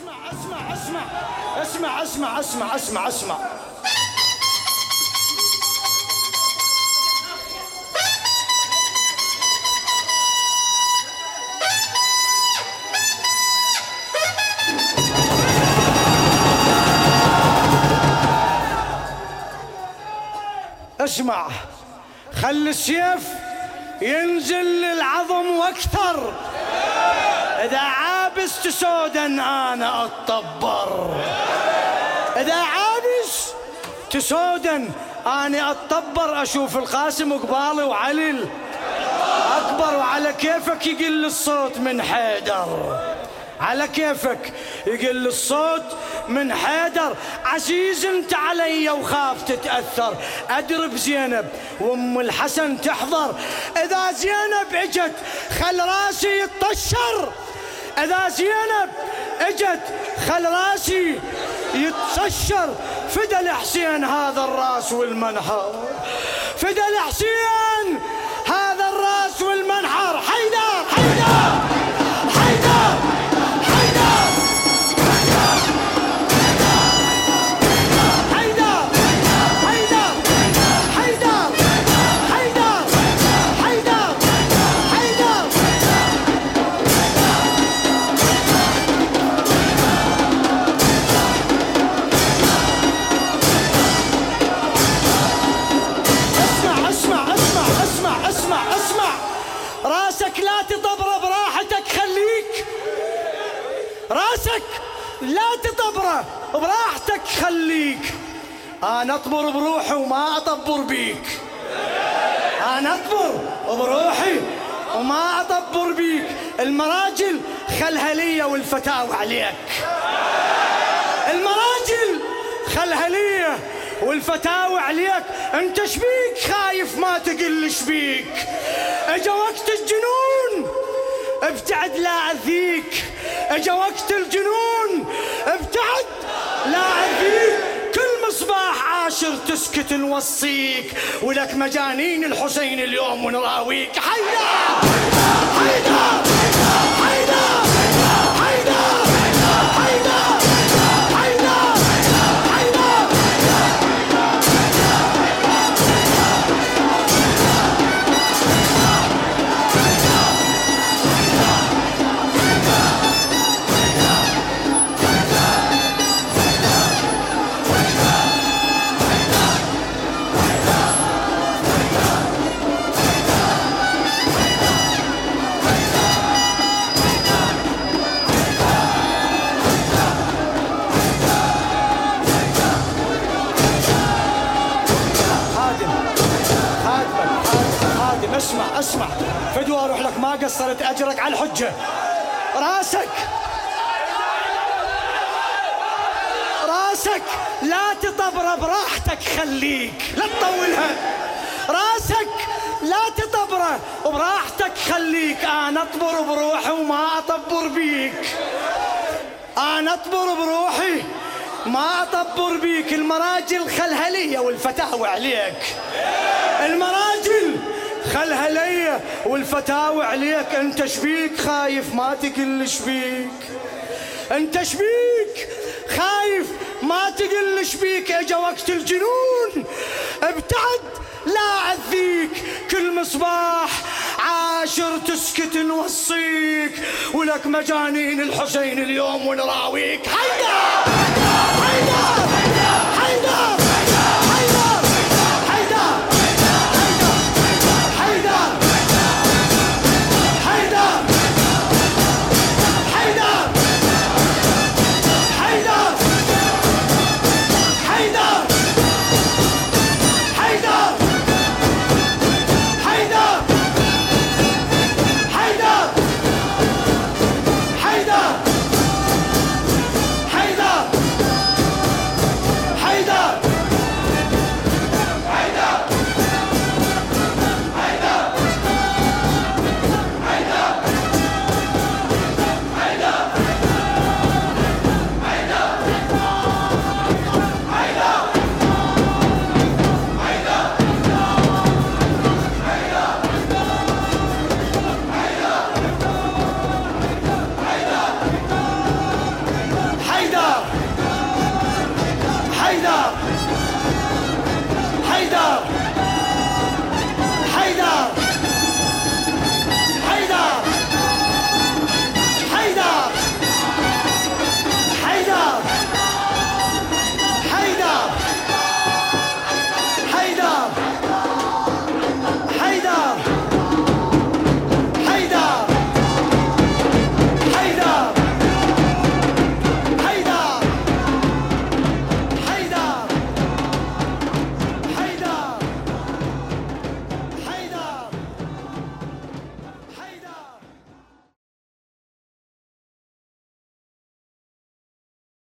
اسمع اسمع اسمع اسمع اسمع اسمع اسمع اسمع. اسمع خل السيف ينزل للعظم وأكثر. إذا عابس تسودا أنا اتطبر اذا عابس تسودا أنا اتطبر أشوف القاسم قبالي وعلي. اكبر وعلى كيفك يقل الصوت من حيدر. على كيفك يقل الصوت من حيدر. عزيز انت علي وخاف تتأثر. أدرب زينب وام الحسن تحضر. إذا زينب اجت خل راسي يتطشر إذا زينب إجت خل راسي يتطشر فدى الحسين هذا الراس والمنحر. فدى الحسين براحتك خليك. أنا أطبر بروحي وما أطبر بيك. أنا أطبر بروحي وما أطبر بيك. المراجل خلها لي والفتاوى عليك. المراجل خلها لي والفتاوى عليك. أنت شبيك خايف ما تقل شبيك أجا وقت الجنون ابتعد لا أذيك. اجا وقت الجنون. ابتعد لا عندي كل مصباح عاشر تسكت نوصيك. ولك مجانين الحسين اليوم ونراويك حيدر! حيدر! حيدر! حيدر! اسمع فدوى أروح لك ما قصرت أجرك على الحجة. راسك. راسك. لا تطبره براحتك خليك. لا تطولها. راسك. لا تطبره براحتك خليك. أنا أطبر بروحي وما أطبر بيك. أنا أطبر بروحي ما أطبر بيك. المراجل خلها لي والفتاوى عليك. المراجل خلها لي والفتاوى عليك. انت شبيك خايف؟ ما تقل شبيك. انت شبيك خايف؟ ما تقل شبيك. اجا وقت الجنون ابتعد لا اذيك. كل مصباح عاشر تسكت نوصيك. ولك مجانين الحسين اليوم ونراويك. هيدا! هيدا! ハイダーハ